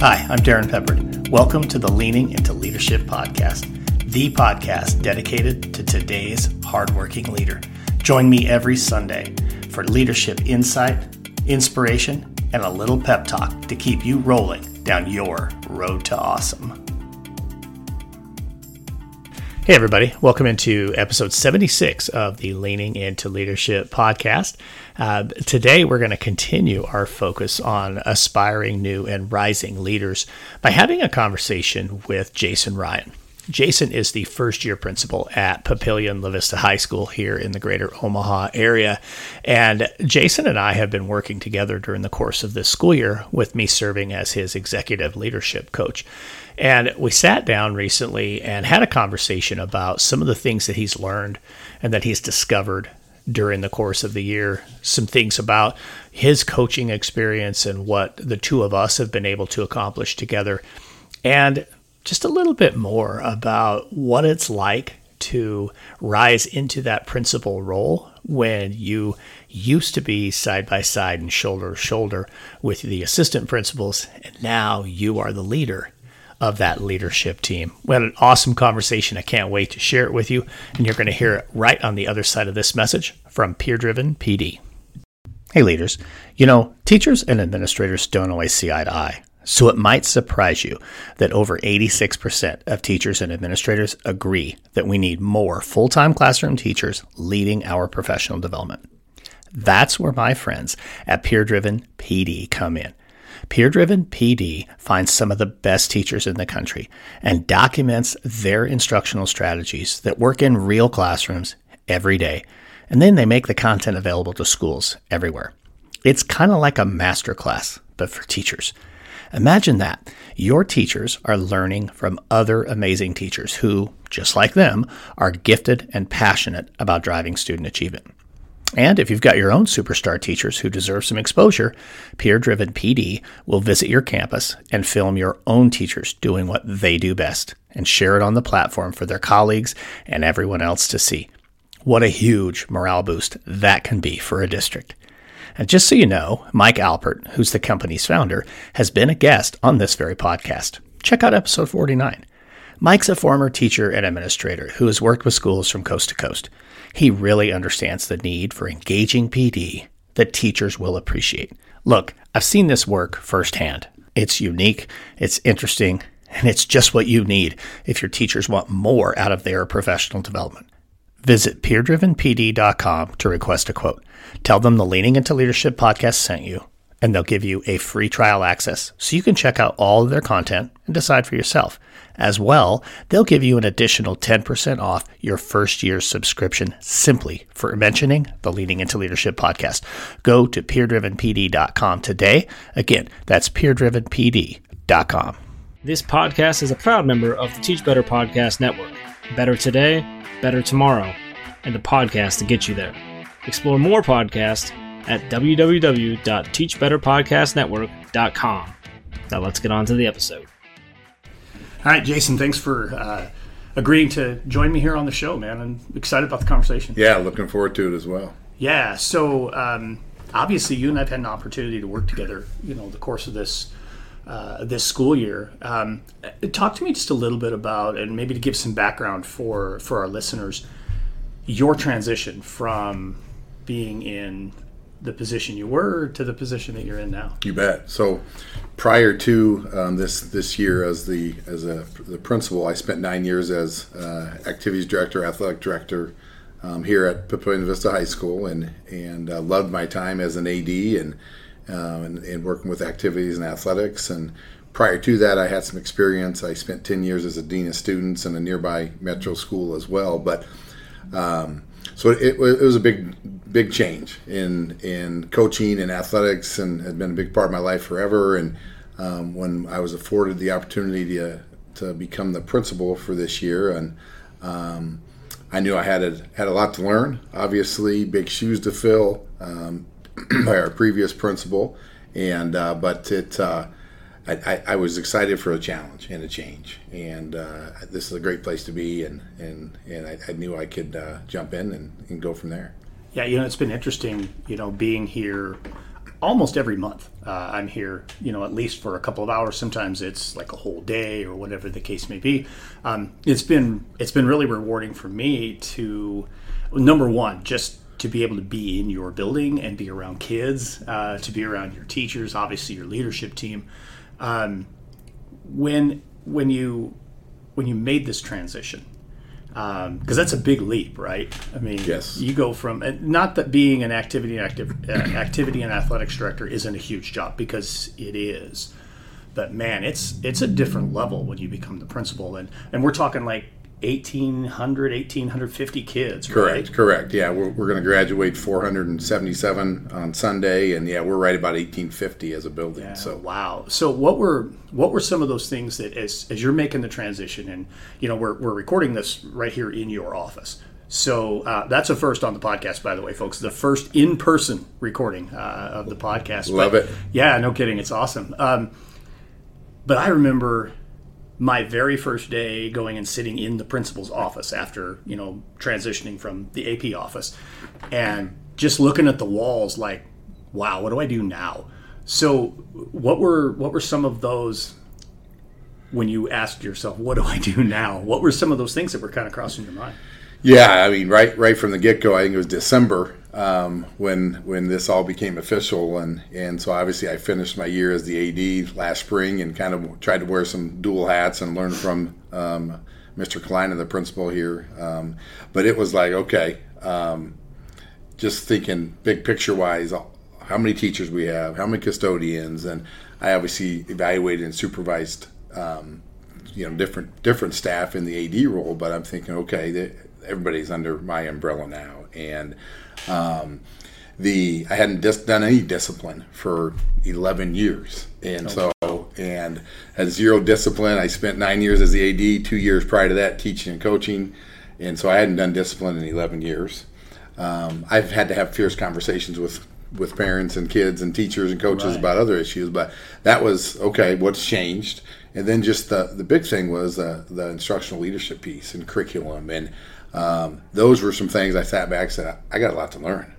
Hi, I'm Darrin Peppard. Welcome to the Leaning into Leadership podcast, the podcast dedicated to today's hardworking leader. Join me every Sunday for leadership insight, inspiration, and a little pep talk to keep you rolling down your road to awesome. Hey, everybody. Welcome into episode 76 of the Leaning into Leadership podcast. Uh, today, we're going to continue our focus on aspiring new and rising leaders by having a conversation with Jason Ryan. Jason is the first year principal at Papillion La Vista High School here in the greater Omaha area. And Jason and I have been working together during the course of this school year, with me serving as his executive leadership coach. And we sat down recently and had a conversation about some of the things that he's learned and that he's discovered during the course of the year. Some things about his coaching experience and what the two of us have been able to accomplish together. And just a little bit more about what it's like to rise into that principal role when you used to be side by side and shoulder to shoulder with the assistant principals, and now you are the leader of that leadership team. We had an awesome conversation. I can't wait to share it with you. And you're going to hear it right on the other side of this message from Peer Driven PD. Hey, leaders. You know, teachers and administrators don't always see eye to eye. So it might surprise you that over 86% of teachers and administrators agree that we need more full time classroom teachers leading our professional development. That's where my friends at Peer Driven PD come in. Peer Driven PD finds some of the best teachers in the country and documents their instructional strategies that work in real classrooms every day. And then they make the content available to schools everywhere. It's kind of like a master class, but for teachers. Imagine that. Your teachers are learning from other amazing teachers who, just like them, are gifted and passionate about driving student achievement. And if you've got your own superstar teachers who deserve some exposure, Peer Driven PD will visit your campus and film your own teachers doing what they do best and share it on the platform for their colleagues and everyone else to see. What a huge morale boost that can be for a district. And just so you know, Mike Alpert, who's the company's founder, has been a guest on this very podcast. Check out episode 49. Mike's a former teacher and administrator who has worked with schools from coast to coast. He really understands the need for engaging PD that teachers will appreciate. Look, I've seen this work firsthand. It's unique, it's interesting, and it's just what you need if your teachers want more out of their professional development. Visit peerdrivenpd.com to request a quote. Tell them the Leaning into Leadership podcast sent you, and they'll give you a free trial access so you can check out all of their content and decide for yourself. As well, they'll give you an additional 10% off your first year's subscription simply for mentioning the Leaning into Leadership podcast. Go to peerdrivenpd.com today. Again, that's peerdrivenpd.com. This podcast is a proud member of the Teach Better Podcast Network. Better today, better tomorrow, and the podcast to get you there. Explore more podcasts at www.teachbetterpodcastnetwork.com. Now let's get on to the episode. All right, Jason, thanks for uh, agreeing to join me here on the show, man. I'm excited about the conversation. Yeah, looking forward to it as well. Yeah, so um, obviously you and I've had an opportunity to work together, you know, the course of this uh, this school year. Um, talk to me just a little bit about, and maybe to give some background for for our listeners, your transition from being in the position you were to the position that you're in now. You bet. So, prior to um, this this year as the as a the principal, I spent nine years as uh, activities director, athletic director um, here at Papillion Vista High School, and and uh, loved my time as an AD and, um, and and working with activities and athletics. And prior to that, I had some experience. I spent ten years as a dean of students in a nearby metro school as well, but. Um, so it, it, was a big big change in in coaching and athletics and had been a big part of my life forever and um, when I was afforded the opportunity to to become the principal for this year and um, I knew I had a, had a lot to learn obviously big shoes to fill um, by our previous principal and uh, but it uh, I, I, was excited for a challenge and a change, and uh, this is a great place to be, and and, and I, I knew I could uh, jump in and, and go from there. Yeah, you know, it's been interesting, you know, being here almost every month. Uh, I'm here, you know, at least for a couple of hours. Sometimes it's like a whole day or whatever the case may be. Um, it's been it's been really rewarding for me to number one just to be able to be in your building and be around kids, uh, to be around your teachers, obviously your leadership team. Um, when when you when you made this transition, because um, that's a big leap, right? I mean, yes. you go from not that being an activity and active, uh, activity and athletics director isn't a huge job because it is, but man, it's it's a different level when you become the principal, and and we're talking like 1800 1850 kids correct right? correct yeah we're, we're going to graduate 477 on sunday and yeah we're right about 1850 as a building yeah, so wow so what were what were some of those things that as as you're making the transition and you know we're, we're recording this right here in your office so uh, that's a first on the podcast, by the way, folks. The first in-person recording uh, of the podcast. Love but, it. Yeah, no kidding. It's awesome. Um, but I remember my very first day going and sitting in the principal's office after you know transitioning from the AP office, and just looking at the walls like, wow, what do I do now? So, what were what were some of those when you asked yourself, what do I do now? What were some of those things that were kind of crossing your mind? Yeah, I mean, right right from the get go, I think it was December um, when when this all became official, and and so obviously I finished my year as the AD last spring, and kind of tried to wear some dual hats and learn from um, Mr. Klein, and the principal here. Um, but it was like okay, um, just thinking big picture wise, how many teachers we have, how many custodians, and I obviously evaluated and supervised. Um, you know, different different staff in the AD role, but I'm thinking, okay, everybody's under my umbrella now, and um, the I hadn't dis- done any discipline for 11 years, and okay. so and had zero discipline. I spent nine years as the AD, two years prior to that teaching and coaching, and so I hadn't done discipline in 11 years. Um, I've had to have fierce conversations with with parents and kids and teachers and coaches right. about other issues, but that was okay. What's changed? And then just the the big thing was uh, the instructional leadership piece and curriculum and um, those were some things I sat back and said, I got a lot to learn.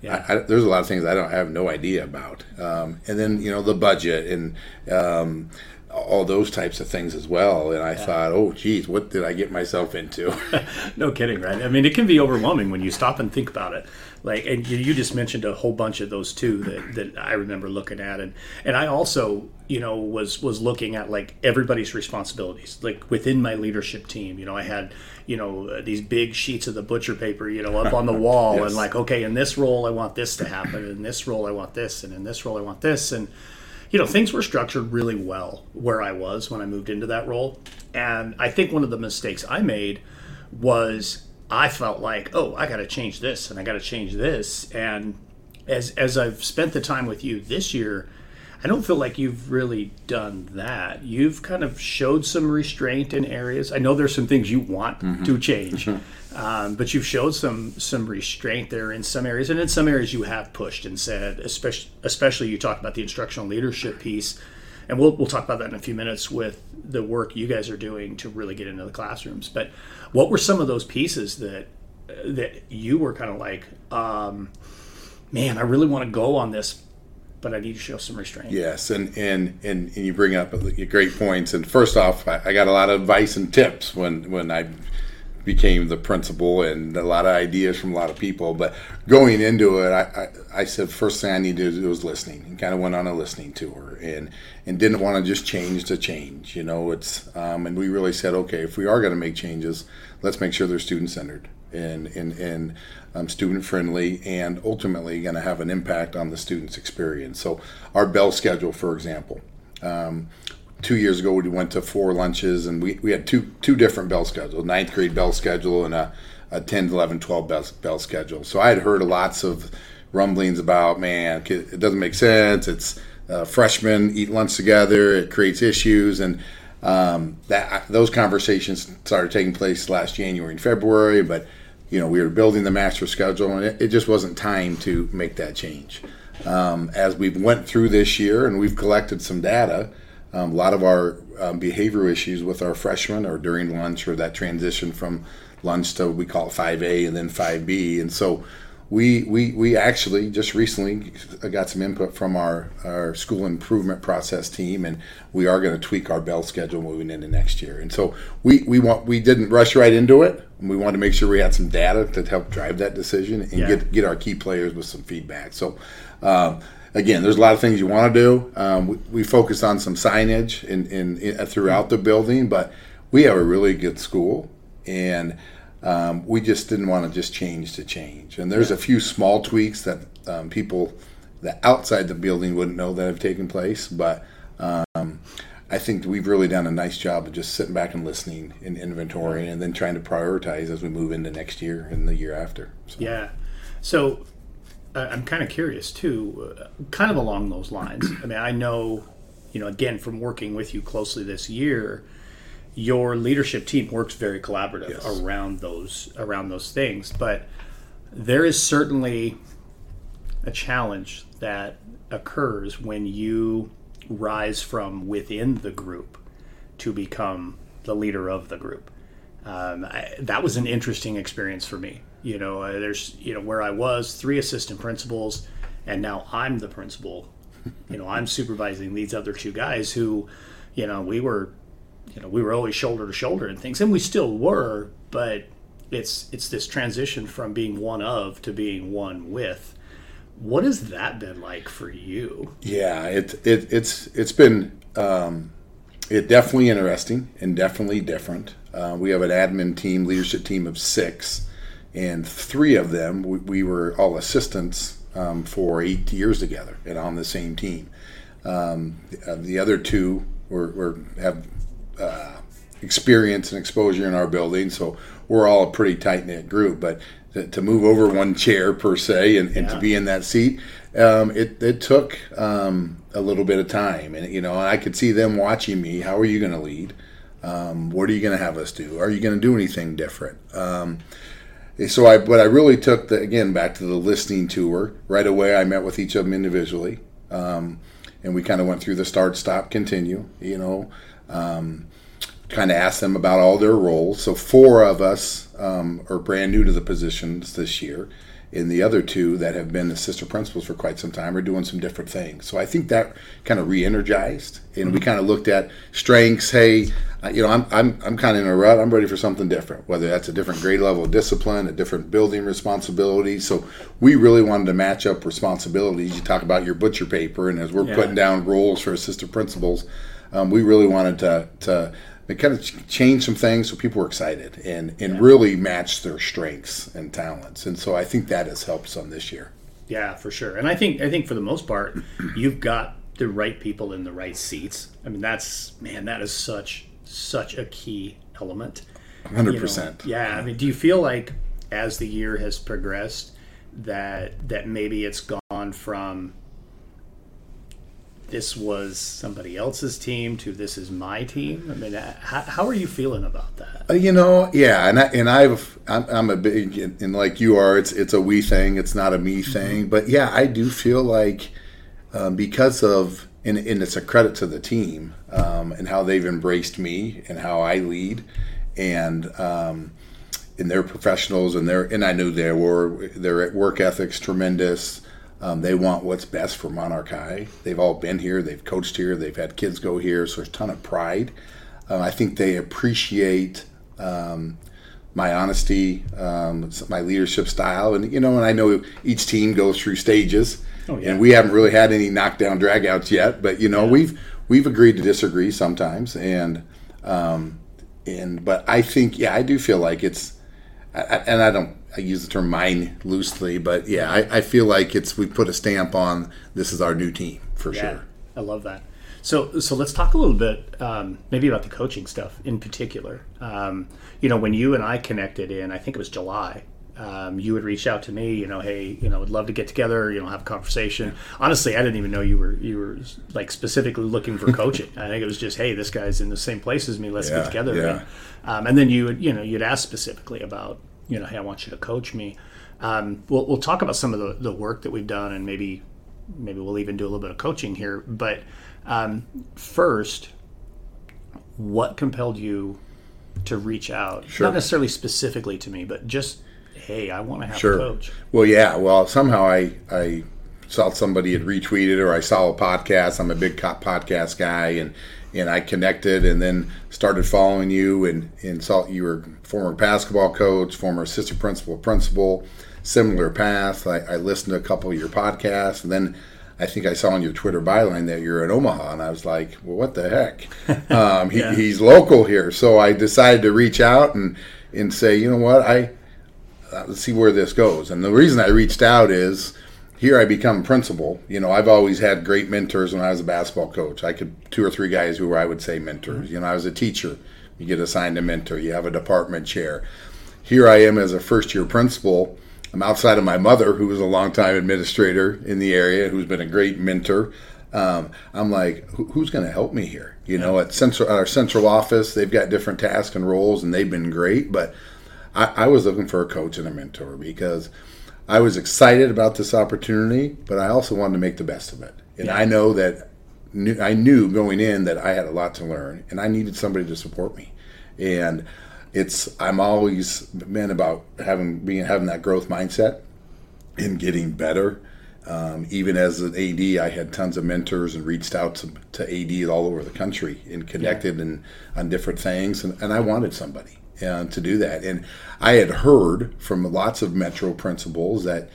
Yeah. I, I, there's a lot of things I don't I have no idea about. Um, and then, you know, the budget and um, all those types of things as well. And I yeah. thought, oh, geez, what did I get myself into? no kidding, right? I mean, it can be overwhelming when you stop and think about it. Like, and you just mentioned a whole bunch of those too that, that I remember looking at, and and I also, you know, was was looking at like everybody's responsibilities, like within my leadership team. You know, I had you know uh, these big sheets of the butcher paper you know up on the wall yes. and like okay in this role i want this to happen. In this role i want this. And in this role i want this. And you know things were structured really well where i was when i moved into that role. And i think one of the mistakes i made was i felt like oh i got to change this and i got to change this and as as i've spent the time with you this year I don't feel like you've really done that. You've kind of showed some restraint in areas. I know there's some things you want mm-hmm. to change, um, but you've showed some some restraint there in some areas, and in some areas you have pushed and said, especially especially you talked about the instructional leadership piece, and we'll we'll talk about that in a few minutes with the work you guys are doing to really get into the classrooms. But what were some of those pieces that that you were kind of like, um, man, I really want to go on this but I need to show some restraint. Yes, and and and, and you bring up great points. And first off, I, I, got a lot of advice and tips when when I became the principal, and a lot of ideas from a lot of people. But going into it, I, I, I said first thing I needed to do was listening, and kind of went on a listening tour, and and didn't want to just change to change. You know, it's um, and we really said, okay, if we are going to make changes, let's make sure they're student centered and and and um, student friendly, and ultimately going to have an impact on the student's experience. So, our bell schedule, for example, um, two years ago we went to four lunches, and we, we had two two different bell schedules: ninth grade bell schedule and a, a 10, 11, 12 bell, bell schedule. So I had heard lots of rumblings about, man, it doesn't make sense. It's uh, freshmen eat lunch together. It creates issues, and um, that those conversations started taking place last January and February, but you know, we were building the master schedule, and it, it just wasn't time to make that change. Um, as we've went through this year, and we've collected some data, um, a lot of our um, behavior issues with our freshmen are during lunch or that transition from lunch to we call it 5A and then 5B, and so we, we, we actually just recently got some input from our, our school improvement process team, and we are going to tweak our bell schedule moving into next year. And so we, we want we didn't rush right into it. We wanted to make sure we had some data to help drive that decision and yeah. get get our key players with some feedback. So. Um, again, there's a lot of things you want to do. Um, we, we focus on some signage in, in, in, throughout the building, but we have a really good school, and um, we just didn't want to just change to change. And there's a few small tweaks that um, people that outside the building wouldn't know that have taken place, but um, I think we've really done a nice job of just sitting back and listening and inventorying and then trying to prioritize as we move into next year and the year after. So. Yeah. So uh, I'm kind of curious too, uh, kind of along those lines. I mean, I know, you know, again from working with you closely this year your leadership team works very collaborative yes. around those around those things but there is certainly a challenge that occurs when you rise from within the group to become the leader of the group um, I, that was an interesting experience for me you know uh, there's you know where i was three assistant principals and now i'm the principal you know i'm supervising these other two guys who you know we were you know we were always shoulder to shoulder and things, and we still were, but it's it's this transition from being one of to being one with. What has that been like for you? Yeah, it, it it's it's been um, it definitely interesting and definitely different. Uh, we have an admin team, leadership team of six, and three of them we, we were all assistants um, for eight years together and on the same team. Um, the, the other two were, were have uh, experience and exposure in our building, so we're all a pretty tight knit group. But to, to, move over one chair per se and, and yeah. to be in that seat, um, it, it took um, a little bit of time, and you know, I could see them watching me. How are you going to lead? Um, what are you going to have us do? Are you going to do anything different? So I, but I really took the again back to the listening tour right away. I met with each of them individually, um, and we kind of went through the start, stop, continue. You know, um, kind of asked them about all their roles. So four of us um, are brand new to the positions this year, and the other two that have been assistant principals for quite some time are doing some different things. So I think that kind of re-energized, and we mm-hmm. kind of looked at strengths. Hey, you know, I'm I'm I'm kind of in a rut. I'm ready for something different. Whether that's a different grade level of discipline, a different building responsibility. So we really wanted to match up responsibilities. You talk about your butcher paper, and as we're yeah. putting down roles for assistant principals um, we really wanted to to kind of changed some things so people were excited and and yeah. really match their strengths and talents. And so I think that has helped some this year. Yeah, for sure. And I think I think for the most part, you've got the right people in the right seats. I mean, that's man, that is such such a key element. Hundred percent. Yeah. I mean, do you feel like as the year has progressed that that maybe it's gone from this was somebody else's team to this is my team? I mean, how, how are you feeling about that? Uh, you know, yeah, and I, and I've I'm, I'm a big and like you are. It's it's a we thing. It's not a me mm-hmm. thing. But yeah, I do feel like um, because of and, and, it's a credit to the team um, and how they've embraced me and how I lead and. Um, and they're professionals and they're and I knew they were their work ethics tremendous um, they want what's best for Monarch High. They've all been here, they've coached here, they've had kids go here, so there's a ton of pride. Uh, I think they appreciate um, my honesty, um, my leadership style, and you know, and I know each team goes through stages, oh, yeah. and we haven't really had any knockdown dragouts yet, but you know, yeah. we've we've agreed to disagree sometimes, and um, and but I think yeah, I do feel like it's, I, and I don't I use the term mine loosely, but yeah, I, I, feel like it's we put a stamp on this is our new team for yeah, sure. I love that. So so let's talk a little bit um, maybe about the coaching stuff in particular. Um, you know, when you and I connected in, I think it was July. Um, you would reach out to me, you know, hey, you know, would love to get together, you know, have a conversation. Honestly, I didn't even know you were you were like specifically looking for coaching. I think it was just, hey, this guy's in the same place as me. Let's yeah, get together. Yeah. And, um, and then you would, you know, you'd ask specifically about you know, hey, I want you to coach me. Um, we'll, we'll talk about some of the, the work that we've done, and maybe maybe we'll even do a little bit of coaching here. But um, first, what compelled you to reach out? Sure. Not necessarily specifically to me, but just hey, I want to have Sure. a coach. Well, yeah. Well, somehow I I saw somebody had retweeted or I saw a podcast. I'm a big podcast guy, and and I connected, and then started following you, and and saw you were former basketball coach, former assistant principal, principal, similar path. I, I listened to a couple of your podcasts, and then. I think I saw on your Twitter byline that you're in Omaha, and I was like, "Well, what the heck?" Um, he, Yeah. He's local here, so I decided to reach out and and say, "You know what? I uh, let's see where this goes. And the reason I reached out is here I become principal. You know, I've always had great mentors when I was a basketball coach. I could two or three guys who were I would say mentors. You know, I was a teacher. You get assigned a mentor. You have a department chair. Here I am as a first year principal. I'm outside of my mother, who was a longtime administrator in the area, who's been a great mentor. Um, I'm like, who, who's going to help me here? You know, at central at our central office, they've got different tasks and roles, and they've been great. But I, I was looking for a coach and a mentor because I was excited about this opportunity, but I also wanted to make the best of it. And Yeah. I know that knew, I knew going in that I had a lot to learn, and I needed somebody to support me. And it's I'm always been about having being having that growth mindset and getting better. Um, even as an AD, I had tons of mentors and reached out to, to ADs all over the country and connected and on different things. And, and I wanted somebody uh, to do that. And I had heard from lots of Metro principals that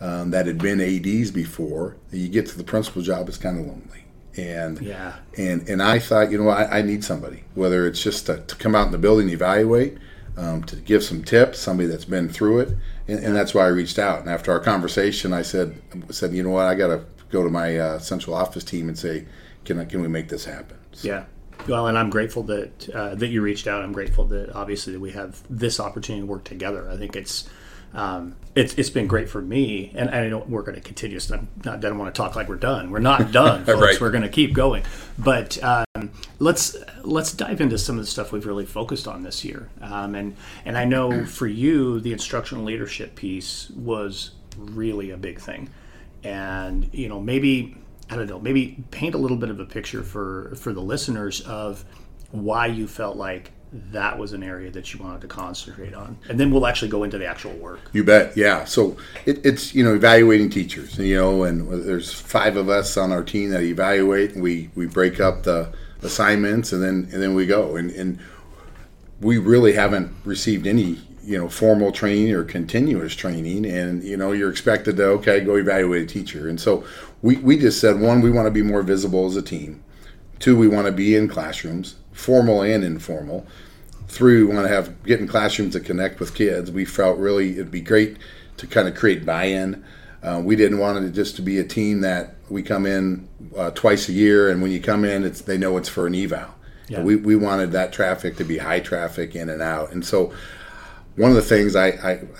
um, that had been ADs before. You get to the principal job, it's kind of lonely. And Yeah. and and I thought, you know, I, I need somebody, whether it's just to, to come out in the building, and evaluate, um, to give some tips, somebody that's been through it, and, and that's why I reached out. And after our conversation, I said, said, you know what, I got to go to my uh, central office team and say, can I, can we make this happen? So, Yeah. Well, and I'm grateful that uh, that you reached out. I'm grateful that obviously that we have this opportunity to work together. I think it's um, it's it's been great for me, and I know we're going to continue. So I'm not. I don't want to talk like we're done. We're not done, folks. Right. We're going to keep going. But um, let's let's dive into some of the stuff we've really focused on this year. Um, and and I know for you, the instructional leadership piece was really a big thing. And you know, maybe I don't know, maybe paint a little bit of a picture for for the listeners of why you felt like that was an area that you wanted to concentrate on, and then we'll actually go into the actual work. You bet. Yeah. So it, it's you know evaluating teachers. You know, and there's five of us on our team that evaluate. And we we break up the assignments, and then and then we go. And and we really haven't received any you know formal training or continuous training. And you know you're expected to okay go evaluate a teacher. And so we we just said one we want to be more visible as a team. Two we want to be in classrooms, formal and informal three, we want to have get in classrooms to connect with kids. We felt really it'd be great to kind of create buy-in. Uh, we didn't want it just to be a team that we come in uh, twice a year, and when you come in, it's they know it's for an eval. Yeah. We, we wanted that traffic to be high traffic in and out, and so one of the things I,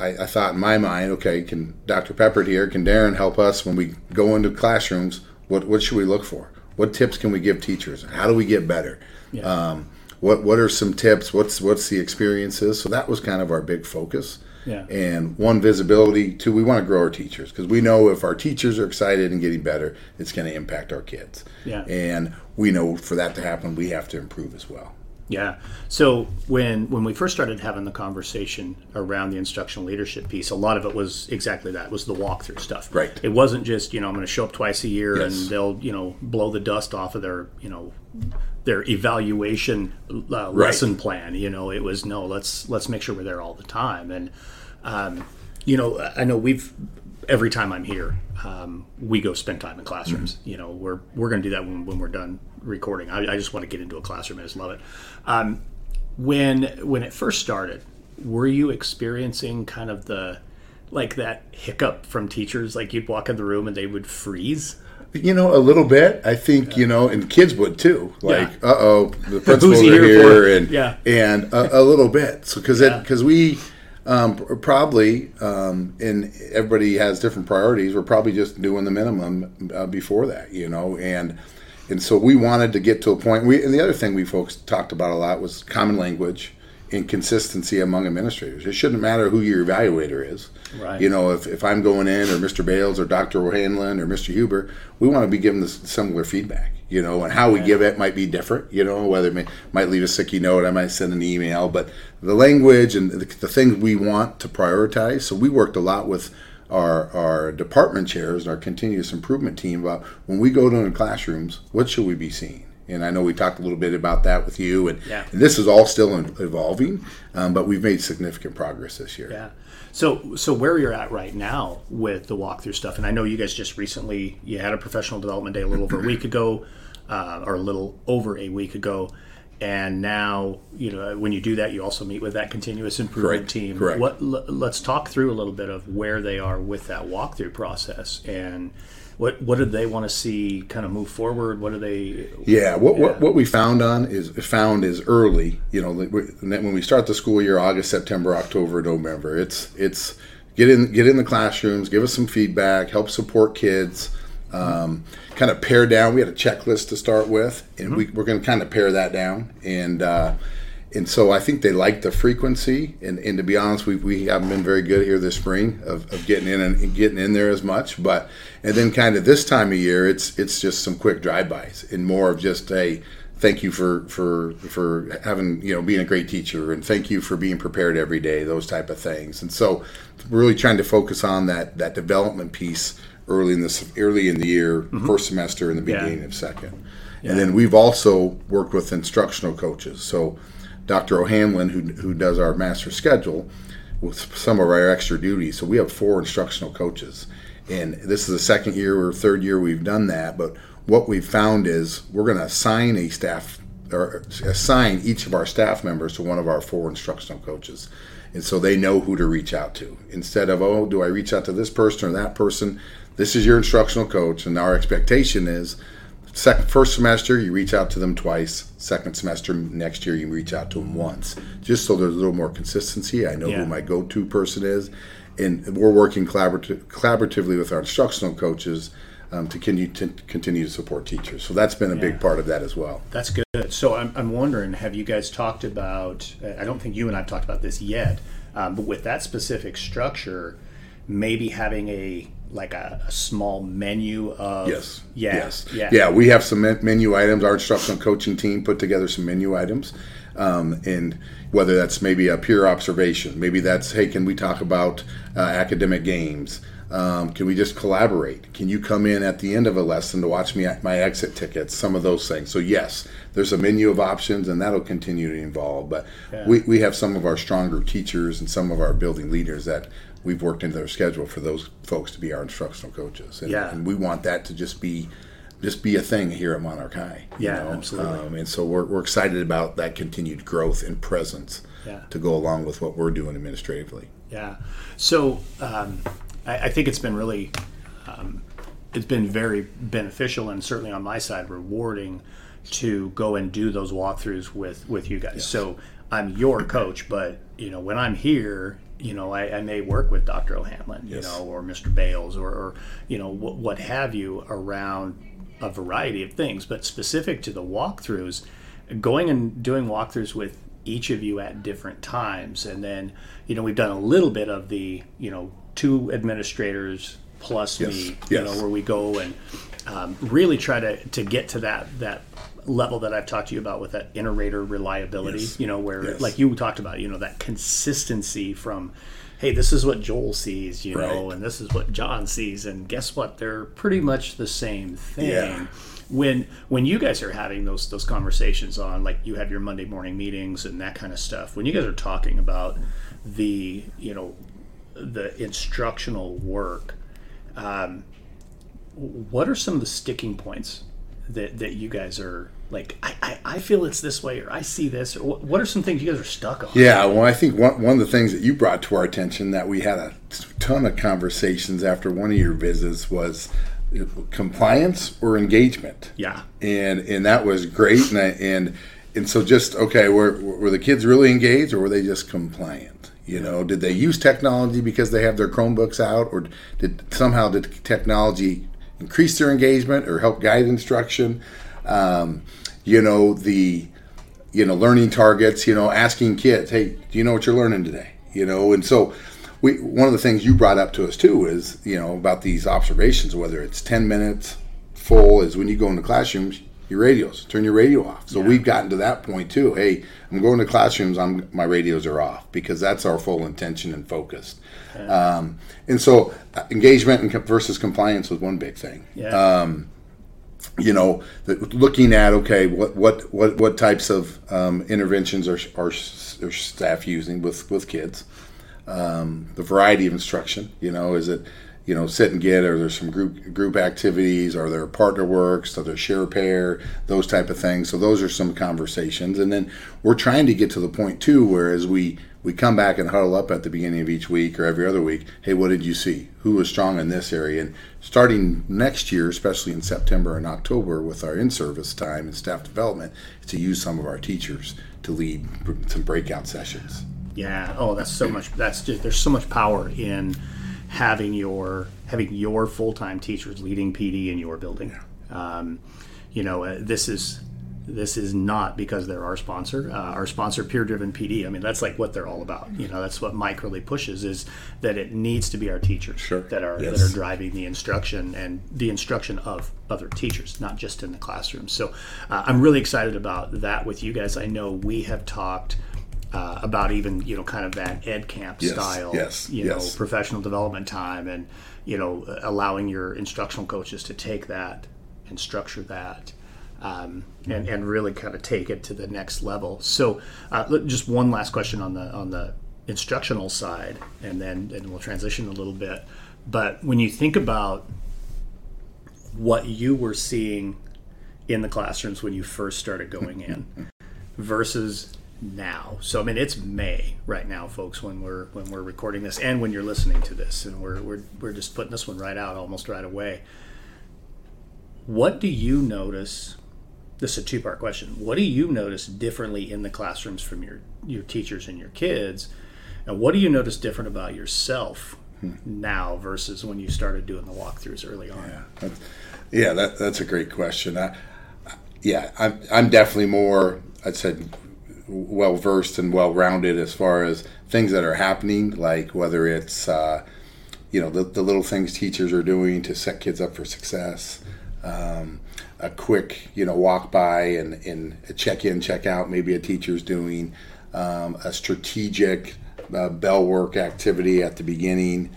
I, I thought in my mind, okay, can Dr. Peppard here, can Darrin help us when we go into classrooms? What what should we look for? What tips can we give teachers? How do we get better? Um, what what are some tips? What's what's the experiences? So that was kind of our big focus. Yeah. And one visibility. Two, we want to grow our teachers because we know if our teachers are excited and getting better, it's going to impact our kids. Yeah. And we know for that to happen, we have to improve as well. Yeah. So when when we first started having the conversation around the instructional leadership piece, a lot of it was exactly that was the walkthrough stuff. Right. It wasn't just you know I'm going to show up twice a year Yes. and they'll you know blow the dust off of their you know their evaluation uh, lesson plan. You know, it was no let's let's make sure we're there all the time. And um, you know I know we've every time I'm here, um, we go spend time in classrooms. You know, we're we're going to do that when, when we're done recording. I, I just want to get into a classroom. I just love it. Um, when when it first started, were you experiencing kind of the like that hiccup from teachers? Like you'd walk in the room and they would freeze. You know, a little bit. I think you know, and kids would too. Like, Yeah. uh oh, the principals are here and Yeah. and a, a little bit. So because Yeah. because we um, probably um, and everybody has different priorities. We're probably just doing the minimum uh, before that, you know, and and so we wanted to get to a point. We and the other thing we folks talked about a lot was common language and consistency among administrators. It shouldn't matter who your evaluator is. Right. You know, if, if I'm going in, or Mr. Bales, or Dr. O'Hanlon, or Mr. Huber, we want to be given this similar feedback. You know, and how we give it might be different. You know, whether it may, might leave a sticky note, I might send an email, but the language and the, the things we want to prioritize. So we worked a lot with our, our department chairs, our continuous improvement team about when we go to the classrooms, what should we be seeing? And I know we talked a little bit about that with you, and, Yeah. and this is all still evolving, um, but we've made significant progress this year. Yeah. So, so where you're at right now with the walkthrough stuff, and I know you guys just recently you had a professional development day a little over a week ago, uh, or a little over a week ago, and now you know when you do that, you also meet with that continuous improvement Correct. team. Correct. What? l- Let's talk through a little bit of where they are with that walkthrough process and. What, what do they want to see kind of move forward? What do they? Yeah, what, Yeah. what what we found on is found is early. You know, when we start the school year, August, September, October, November. It's it's get in get in the classrooms, give us some feedback, help support kids. Um, kind of pare down. We had a checklist to start with, and we, we're going to kind of pare that down. And uh, and so I think they like the frequency. And, and to be honest, we, we haven't been very good here this spring of, of getting in and getting in there as much. But and then kind of this time of year, it's it's just some quick drive-bys and more of just a thank you for for for having you know being a great teacher and thank you for being prepared every day. Those type of things. And so really trying to focus on that that development piece early in this early in the year, mm-hmm. first semester and the Yeah. beginning of second. And then we've also worked with instructional coaches. So Dr. O'Hanlon, who, who does our master schedule, with some of our extra duties. So we have four instructional coaches. And this is the second year or third year we've done that. But what we've found is we're going to assign a staff or assign each of our staff members to one of our four instructional coaches. And so they know who to reach out to. Instead of, oh, do I reach out to this person or that person? This is your instructional coach. And our expectation is Second, first semester, you reach out to them twice. Second semester, next year, you reach out to them once, just so there's a little more consistency. I know Yeah. who my go-to person is, and we're working collaborative, collaboratively with our instructional coaches um, to continue to continue to support teachers. So that's been a Yeah. big part of that as well. That's good. So I'm, I'm wondering, have you guys talked about? I don't think you and I've talked about this yet, um, but with that specific structure, maybe having a like a, a small menu of Yes. yeah, Yes. yeah, Yeah. We have some menu items. Our instructional coaching team put together some menu items, um, and whether that's maybe a peer observation, maybe that's hey, can we talk about uh, academic games? Um, can we just collaborate? Can you come in at the end of a lesson to watch me at my exit tickets? Some of those things. So yes, there's a menu of options, and that'll continue to evolve. But Yeah. we, we have some of our stronger teachers and some of our building leaders that we've worked into their schedule for those folks to be our instructional coaches. And, Yeah. and we want that to just be just be a thing here at Monarch High. you Yeah, absolutely. Um, and so we're, we're excited about that continued growth and presence Yeah. to go along with what we're doing administratively. Yeah. So um, I, I think it's been really, um, it's been very beneficial and certainly on my side rewarding to go and do those walkthroughs with with you guys. So I'm your coach, but you know when I'm here, you know I, I may work with Dr. O'Hanlon, you know, or Mr. Bales, or, or you know what, what have you around a variety of things. But specific to the walkthroughs, going and doing walkthroughs with each of you at different times and then you know we've done a little bit of the you know two administrators plus Yes, me you know where we go and um, really try to to get to that that level that I've talked to you about with that inter-rater reliability Yes. you know where Yes. like you talked about you know that consistency from hey this is what Joel sees you know and this is what John sees and guess what they're pretty much the same thing Yeah. when when you guys are having those those conversations on like you have your Monday morning meetings and that kind of stuff when you guys are talking about the you know the instructional work um, what are some of the sticking points that that you guys are like I, I, I feel it's this way or I see this or what, what are some things you guys are stuck on? Yeah, well, I think one, one of the things that you brought to our attention that we had a ton of conversations after one of your visits was compliance or engagement. yeah. And and that was great and I, and and so just okay were were the kids really engaged or were they just compliant? You know did they use technology because they have their chromebooks out or did somehow did technology increase their engagement or help guide instruction? Um, you know the you know, learning targets. You know, asking kids, hey, do you know what you're learning today? You know, and so we one of the things you brought up to us too is you know about these observations, whether it's ten minutes full, is when you go into classrooms, your radios turn your radio off. So Yeah. we've gotten to that point too. Hey, I'm going to classrooms. I'm my radios are off because that's our full intention and focus. Um, and so engagement and versus compliance was one big thing Yeah. You know, looking at okay, what what what what types of um, interventions are, are are staff using with with kids? Um, the variety of instruction, you know, is it you know sit and get, or there's some group group activities, are there partner works, are there share pair, those type of things. So those are some conversations, and then we're trying to get to the point too, where as we we come back and huddle up at the beginning of each week or every other week. Hey, what did you see? Who was strong in this area? And starting next year, especially in September and October, with our in-service time and staff development, to use some of our teachers to lead some breakout sessions. Yeah. Oh, that's so much. That's just there's so much power in having your having your full time teachers leading PD in your building. Um, you know, uh, this is this is not because they're our sponsor. Uh, our sponsor, Peer Driven PD. I mean, that's like what they're all about. You know, that's what Mike really pushes is that it needs to be our teachers Sure. that are Yes. that are driving the instruction and the instruction of other teachers, not just in the classroom. So uh, I'm really excited about that with you guys. I know we have talked uh, about even you know kind of that ed camp Yes, style, yes, you yes. know, professional development time, and you know allowing your instructional coaches to take that and structure that. Um, and, and really kind of take it to the next level. So, uh, just one last question on the on the instructional side, and then and we'll transition a little bit. But when you think about what you were seeing in the classrooms when you first started going in versus now. So I mean it's May right now folks when we're when we're recording this and when you're listening to this and we're we're we're just putting this one right out almost right away. What do you notice this is a two part question. What do you notice differently in the classrooms from your your teachers and your kids? And what do you notice different about yourself hmm. now versus when you started doing the walkthroughs early on? Yeah, that's, yeah, that, that's a great question. I, I- yeah, I'm, I'm definitely more, I'd said, well versed and well rounded as far as things that are happening, like whether it's, uh, you know, the, the little things teachers are doing to set kids up for success. Um, a quick, you know, walk by and, and a check in, check out, maybe a teacher's doing um, a strategic uh, bell work activity at the beginning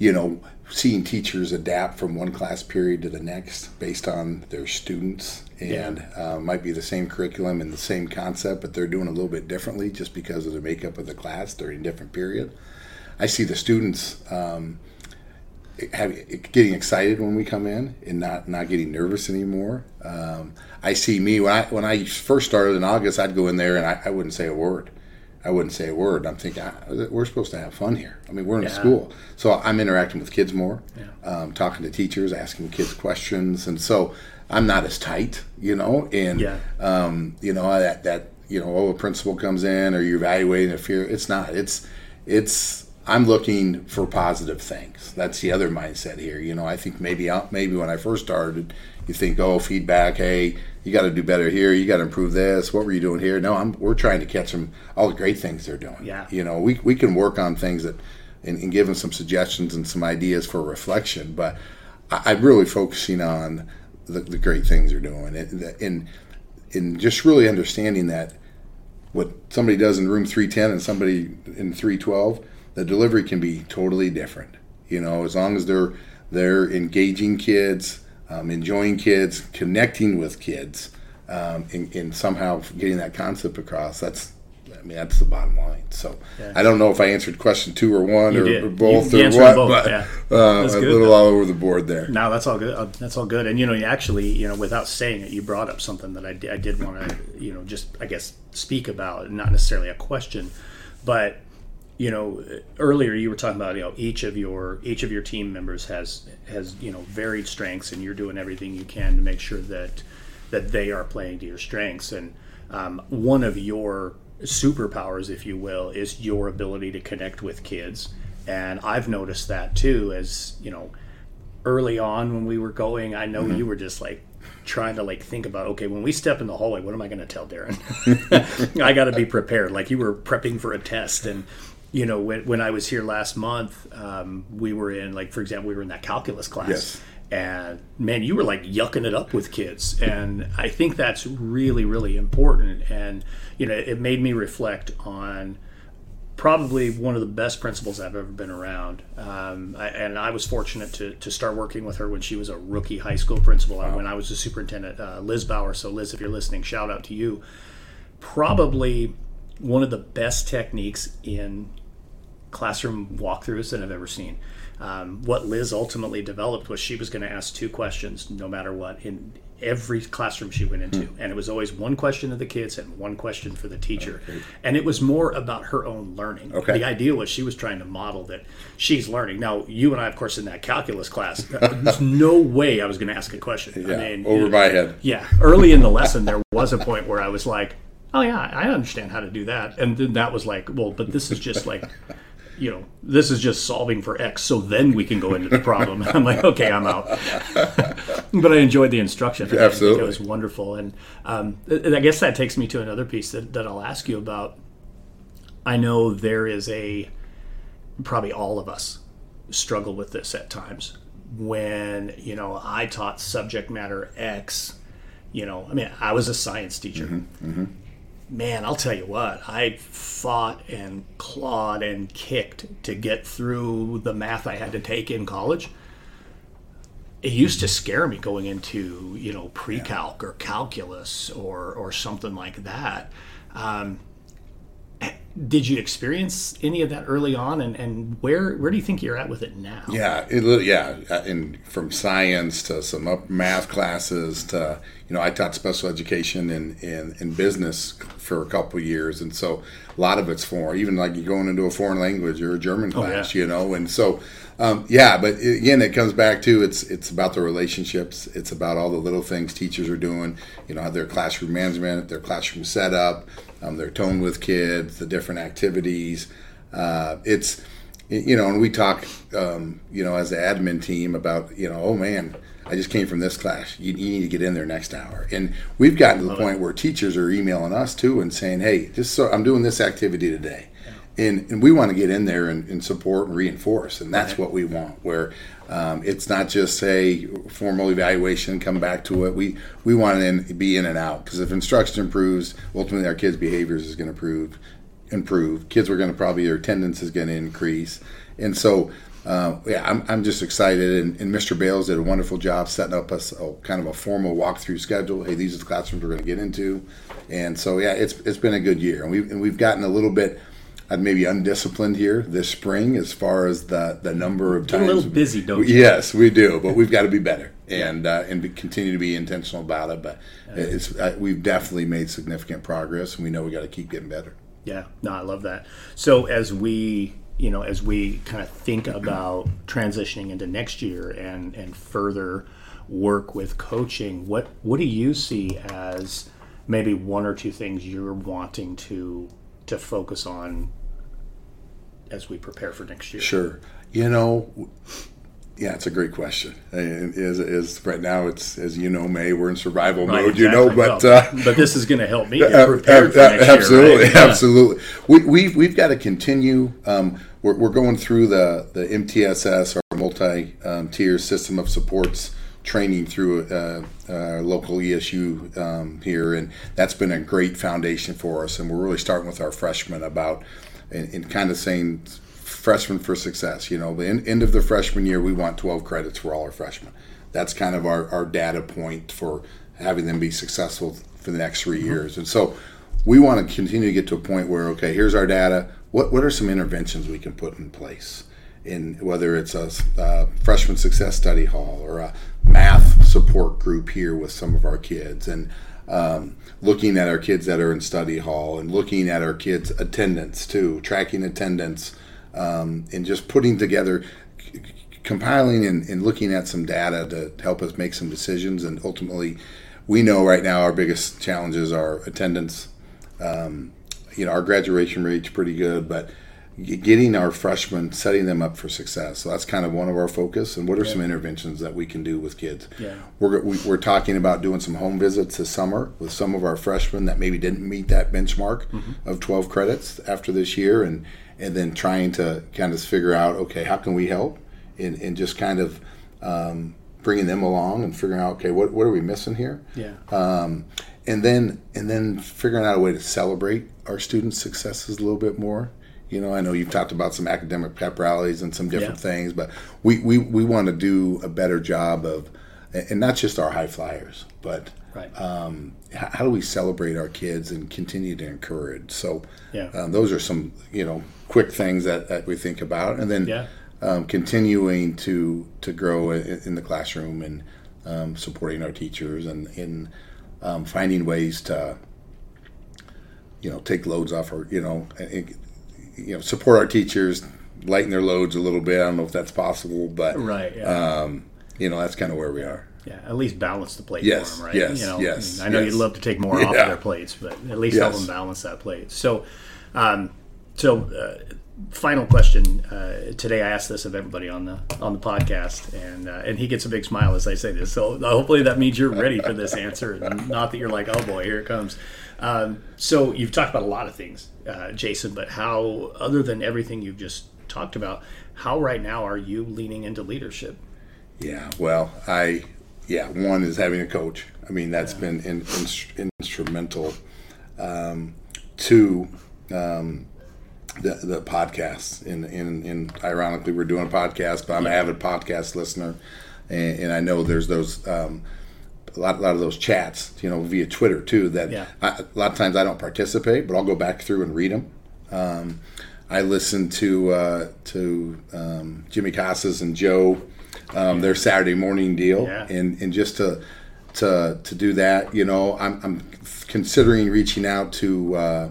you know, seeing teachers adapt from one class period to the next based on their students and uh, might be the same curriculum and the same concept, but they're doing a little bit differently just because of the makeup of the class during a different period. I see the students um, have, getting excited when we come in and not not getting nervous anymore. Um, I see me when I when I first started in August, I'd go in there and I, I wouldn't say a word. I wouldn't say a word. I'm thinking ah, we're supposed to have fun here. I mean, we're in a school, so I'm interacting with kids more, Yeah. um, talking to teachers, asking kids questions, and so I'm not as tight, you know. And Yeah. um, you know that that you know, oh, a principal comes in, or you're evaluating a fear. It's not. It's it's. I'm looking for positive things. That's the other mindset here. You know, I think maybe maybe when I first started, you think, oh, feedback. Hey, you got to do better here. You got to improve this. What were you doing here? No, I'm. We're trying to catch them all the great things they're doing. Yeah. You know, we we can work on things that, and, and give them some suggestions and some ideas for reflection. But I, I'm really focusing on the, the great things they're doing, and and and just really understanding that what somebody does in room 310 and somebody in 312 the delivery can be totally different you know as long as they're they're engaging kids um, enjoying kids connecting with kids um, and, and somehow getting that concept across that's I mean that's the bottom line. So Yeah. I don't know if I answered question two or one or, or both You- you or what, both, but yeah. uh, a little though. all over the board there. No, that's all good. Uh, that's all good. And you know, you actually, you know, without saying it, you brought up something that I, di- I did want to, you know, just I guess speak about, not necessarily a question, but you know, earlier you were talking about, you know, each of your each of your team members has has you know varied strengths, and you're doing everything you can to make sure that that they are playing to your strengths. And um, one of your superpowers, if you will, is your ability to connect with kids. And I've noticed that too, as you know, early on when we were going, I know you were just like trying to like think about okay when we step in the hallway what am i going to tell darrin i got to be prepared like you were prepping for a test and you know when, when i was here last month um, we were in like for example we were in that calculus class Yes. and man you were like yucking it up with kids and i think that's really really important and you know it made me reflect on probably one of the best principals I've ever been around. Um, I, and I was fortunate to, to start working with her when she was a rookie high school principal. When I was a superintendent, uh, Liz Bauer. So, Liz, if you're listening, shout out to you. Probably one of the best techniques in classroom walkthroughs that I've ever seen. Um, what Liz ultimately developed was she was going to ask two questions no matter what in every classroom she went into. And it was always one question of the kids and one question for the teacher. And it was more about her own learning. Okay. The idea was she was trying to model that she's learning. Now, you and I, of course, in that calculus class, there's no way I was going to ask a question. Yeah, I mean, over my head. yeah, early in the lesson, there was a point where I was like, "Oh yeah, I understand how to do that," and then that was like, "Well, but this is just like, you know, this is just solving for x, so then we can go into the problem." I'm like, "Okay, I'm out." but I enjoyed the instruction. I Absolutely. it was wonderful, and um, I I guess that takes me to another piece that, that I'll ask you about. I know there is a probably all of us struggle with this at times when you know i taught subject matter x you know i mean i was a science teacher man i'll tell you what i fought and clawed and kicked to get through the math i had to take in college. It used to scare me going into you know pre-calc or calculus or or something like that. Um, did you experience any of that early on and, and where where do you think you're at with it now Yeah, it, yeah, uh, and from science to some up math classes to you know I taught special education in, in, in business for a couple of years, and so a lot of it's foreign. Even like you're going into a foreign language or a German class, yeah. you know, and so um, yeah. But again, it comes back to it's it's about the relationships. It's about all the little things teachers are doing. You know, their classroom management, their classroom setup, um, their tone with kids, the different activities. Uh, it's you know, and we talk, um, you know, as the admin team about, you know, oh man, I just came from this class. You, you need to get in there next hour. And we've gotten to the point where teachers are emailing us too and saying, hey, just so I'm doing this activity today. And, and we want to get in there and, and support and reinforce. And that's what we want, where um, it's not just say formal evaluation, come back to it. We, we want to be in and out because if instruction improves, ultimately our kids' behaviors is going to improve improve. Kids were going to probably their attendance is going to increase, and so uh, yeah, I'm, I'm just excited. And, and Mr. Bales did a wonderful job setting up us a, kind of a formal walkthrough schedule. Hey, these are the classrooms we're going to get into, and so yeah, it's it's been a good year, and we've and we've gotten a little bit. Uh, Maybe undisciplined here this spring as far as the, the number of Get a times. little busy, don't you? Yes, we do, but we've got to be better and uh, and be, continue to be intentional about it. But it's uh, we've definitely made significant progress, and we know we got to keep getting better. Yeah, no, I love that. So as we, you know, as we kind of think about transitioning into next year and and further work with coaching, what what do you see as maybe one or two things you're wanting to to focus on as we prepare for next year? Sure. You know, yeah, it's a great question. And is is right now it's as you know, May we're in survival Right, mode. You know, but Well, uh, but this is going to help me get Uh, prepared for uh, next absolutely, year. right? Yeah. absolutely. We, we've we've got to continue. Um, we're, we're going through the the MTSS, our multi um, tier system of supports training through uh, our local ESU um, here, and that's been a great foundation for us. And we're really starting with our freshmen about and, and kind of saying freshman for success. You know, the end, end of the freshman year, we want 12 credits for all our freshmen. That's kind of our, our data point for having them be successful for the next 3 years. And so we want to continue to get to a point where, okay, here's our data. What, what are some interventions we can put in place? In whether it's a uh, freshman success study hall or a math support group here with some of our kids, and um, looking at our kids that are in study hall and looking at our kids' attendance too, tracking attendance, um, and just putting together, c- compiling and, and looking at some data to help us make some decisions. And ultimately, we know right now our biggest challenges are attendance. Um, you know, our graduation rate's pretty good, but getting our freshmen, setting them up for success. So that's kind of one of our focus. And what are some interventions that we can do with kids? Yeah. We're, we, we're talking about doing some home visits this summer with some of our freshmen that maybe didn't meet that benchmark of 12 credits after this year, and and then trying to kind of figure out, okay, how can we help, and, and just kind of um, bringing them along and figuring out, okay, what, what are we missing here? Yeah. um, and then and then figuring out a way to celebrate our students' successes a little bit more. You know, I know you've talked about some academic pep rallies and some different Yeah. things, but we, we, we want to do a better job of, and not just our high flyers, but Right. um, how do we celebrate our kids and continue to encourage? So, Yeah. um, those are some you know quick things that, that we think about, and then Yeah. um, continuing to to grow in, in the classroom and um, supporting our teachers and in um, finding ways to you know take loads off our you know you know support our teachers lighten their loads a little bit. I don't know if that's possible, but Right. Yeah. um, you know that's kind of where we are. yeah. At least balance the plate Yes, for them, right? yes, you know, yes, I know yes. you'd love to take more off Yeah. of their plates, but at least help them balance that plate. So, um, so uh, final question uh, today. I asked this of everybody on the on the podcast, and uh, and he gets a big smile as I say this. So hopefully that means you're ready for this answer, and not that you're like, oh boy, here it comes. Um, so you've talked about a lot of things, uh, Jason, but how, other than everything you've just talked about, how right now are you leaning into leadership? Yeah, well, I yeah, one is having a coach. I mean, that's been in, in, instrumental. Um, two, um, the the podcasts. In, in in ironically, we're doing a podcast, but I'm an avid podcast listener, and, and I know there's those. Um, a lot, a lot of those chats, you know, via Twitter too. That Yeah. I, a lot of times I don't participate, but I'll go back through and read them. Um, I listen to uh, to um, Jimmy Casas and Joe, um, their Saturday morning deal, Yeah. and and just to to to do that, you know, I'm, I'm considering reaching out to uh,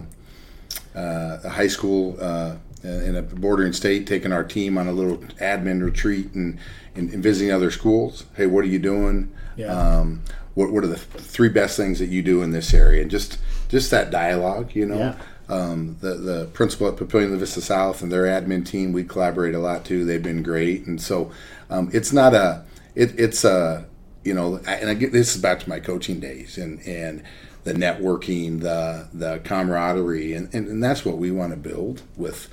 uh, a high school uh, in a bordering state, taking our team on a little admin retreat and, and, and visiting other schools. Hey, what are you doing? Yeah. Um, what, what are the three best things that you do in this area? And just just that dialogue, you know. Yeah. Um, the the principal at Papillion La Vista South and their admin team, we collaborate a lot too. They've been great, and so um, it's not a it, it's a you know, and I get this is back to my coaching days and and the networking, the the camaraderie, and, and, and that's what we want to build with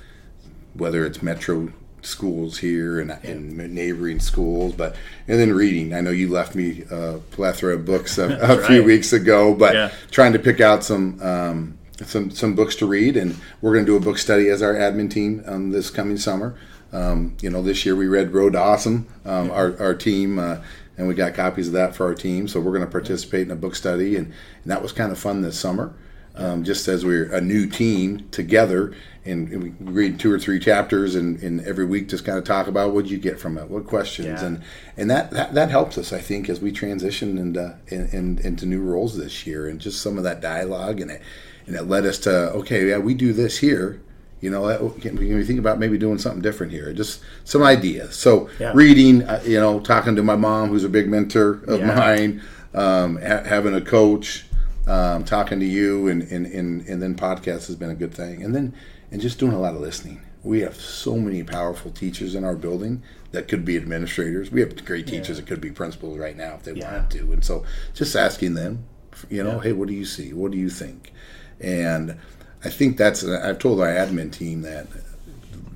whether it's metro schools here and, and neighboring schools, but and then reading. I know you left me a plethora of books a, a few right. weeks ago, but Yeah. trying to pick out some um, some some books to read, and we're going to do a book study as our admin team um, this coming summer. Um, you know, this year we read Road to Awesome, um, our, our team, uh, and we got copies of that for our team. So we're going to participate in a book study, and, and that was kind of fun this summer. Um, just as we're a new team together, and, and we read two or three chapters, and, and every week just kind of talk about what you get from it, what questions, Yeah. and and that, that that helps us, I think, as we transition into in, in, into new roles this year, and just some of that dialogue, and it and it led us to okay, yeah, we do this here. You know, can we think about maybe doing something different here? Just some ideas. So, Yeah. reading, uh, you know, talking to my mom, who's a big mentor of Yeah. mine, um, ha- having a coach, um, talking to you, and, and, and, and then podcast has been a good thing. And then, and just doing a lot of listening. We have so many powerful teachers in our building that could be administrators. We have great teachers that could be principals right now if they Yeah. wanted to. And so, just asking them, you know, Yeah. hey, what do you see? What do you think? And I think that's, I've told our admin team that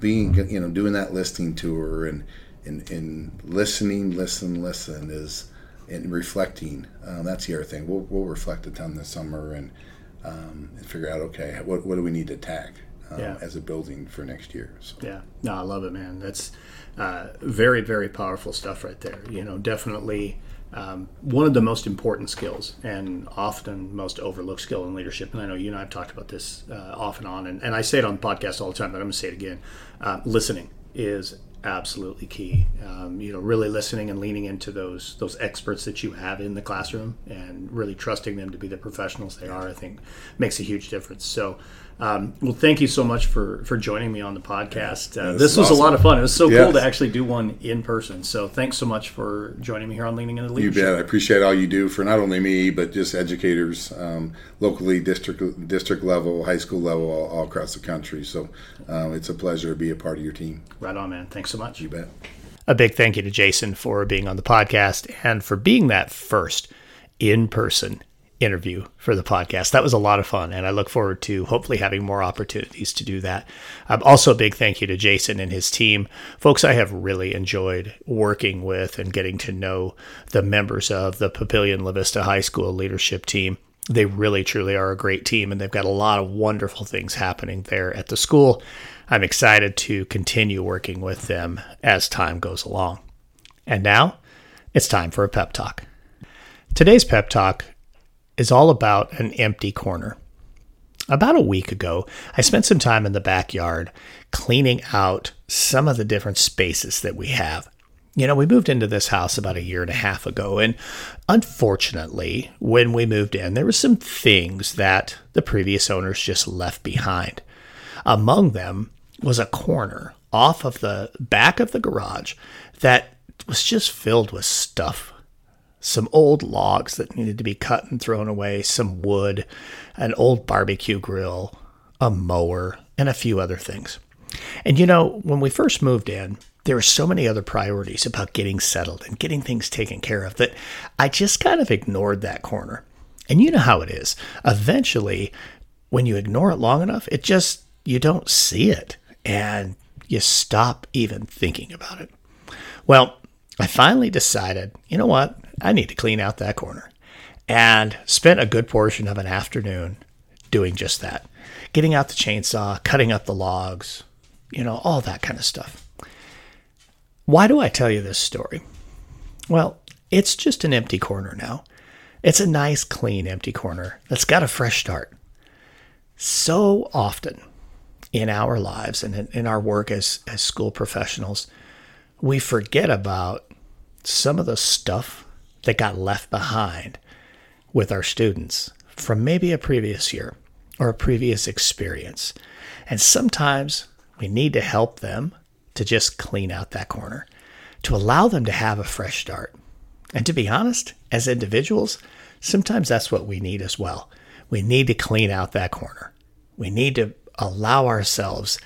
being, you know, doing that listening tour and, and, and listening, listen, listen is, and reflecting. Um, that's the other thing. We'll, we'll reflect a ton this summer and, um, and figure out, okay, what, what do we need to attack um, Yeah. as a building for next year? So. Yeah, no, I love it, man. That's uh, very, very powerful stuff right there. You know, definitely um, one of the most important skills and often most overlooked skill in leadership. And I know you and I have talked about this uh, off and on, and, and I say it on the podcast all the time, but I'm going to say it again. Uh, listening is absolutely key. Um, you know, really listening and leaning into those those experts that you have in the classroom, and really trusting them to be the professionals they are. I think makes a huge difference. So. Um, well, thank you so much for for joining me on the podcast. Uh, this this was awesome. a lot of fun. It was so Yes. cool to actually do one in person. So thanks so much for joining me here on Leaning into You Leadership. bet. I appreciate all you do for not only me, but just educators um, locally, district district level, high school level, all, all across the country. So um, it's a pleasure to be a part of your team. Right on, man. Thanks so much. You bet. A big thank you to Jason for being on the podcast and for being that first in person interview for the podcast. That was a lot of fun, and I look forward to hopefully having more opportunities to do that. Um, also, a big thank you to Jason and his team. Folks, I have really enjoyed working with and getting to know the members of the Papillion La Vista High School leadership team. They really, truly are a great team, and they've got a lot of wonderful things happening there at the school. I'm excited to continue working with them as time goes along. And now it's time for a pep talk. Today's pep talk is all about an empty corner. About a week ago, I spent some time in the backyard cleaning out some of the different spaces that we have. You know, we moved into this house about a year and a half ago, and unfortunately, when we moved in, there were some things that the previous owners just left behind. Among them was a corner off of the back of the garage that was just filled with stuff. Some old logs that needed to be cut and thrown away, some wood, an old barbecue grill, a mower, and a few other things. And you know, when we first moved in, there were so many other priorities about getting settled and getting things taken care of that I just kind of ignored that corner. And you know how it is. Eventually, when you ignore it long enough, it just, you don't see it and you stop even thinking about it. Well, I finally decided, you know what? I need to clean out that corner. And spent a good portion of an afternoon doing just that. Getting out the chainsaw, cutting up the logs, you know, all that kind of stuff. Why do I tell you this story? Well, it's just an empty corner now. It's a nice, clean, empty corner that's got a fresh start. So often in our lives and in, our work as, as school professionals, we forget about some of the stuff that got left behind with our students from maybe a previous year or a previous experience. And sometimes we need to help them to just clean out that corner, to allow them to have a fresh start. And to be honest, as individuals, sometimes that's what we need as well. We need to clean out that corner. We need to allow ourselves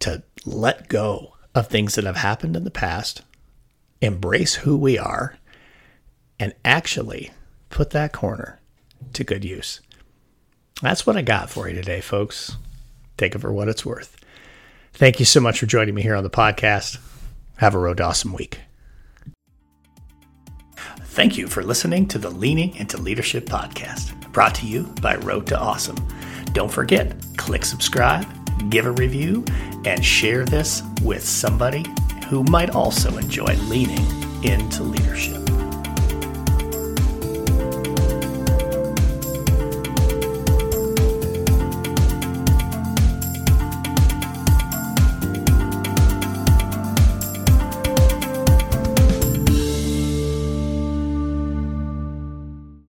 to let go of things that have happened in the past, embrace who we are, and actually put that corner to good use. That's what I got for you today, folks. Take it for what it's worth. Thank you so much for joining me here on the podcast. Have a road awesome week. Thank you for listening to the Leaning into Leadership podcast, brought to you by Road to Awesome. Don't forget, click subscribe, give a review, and share this with somebody who might also enjoy leaning into leadership.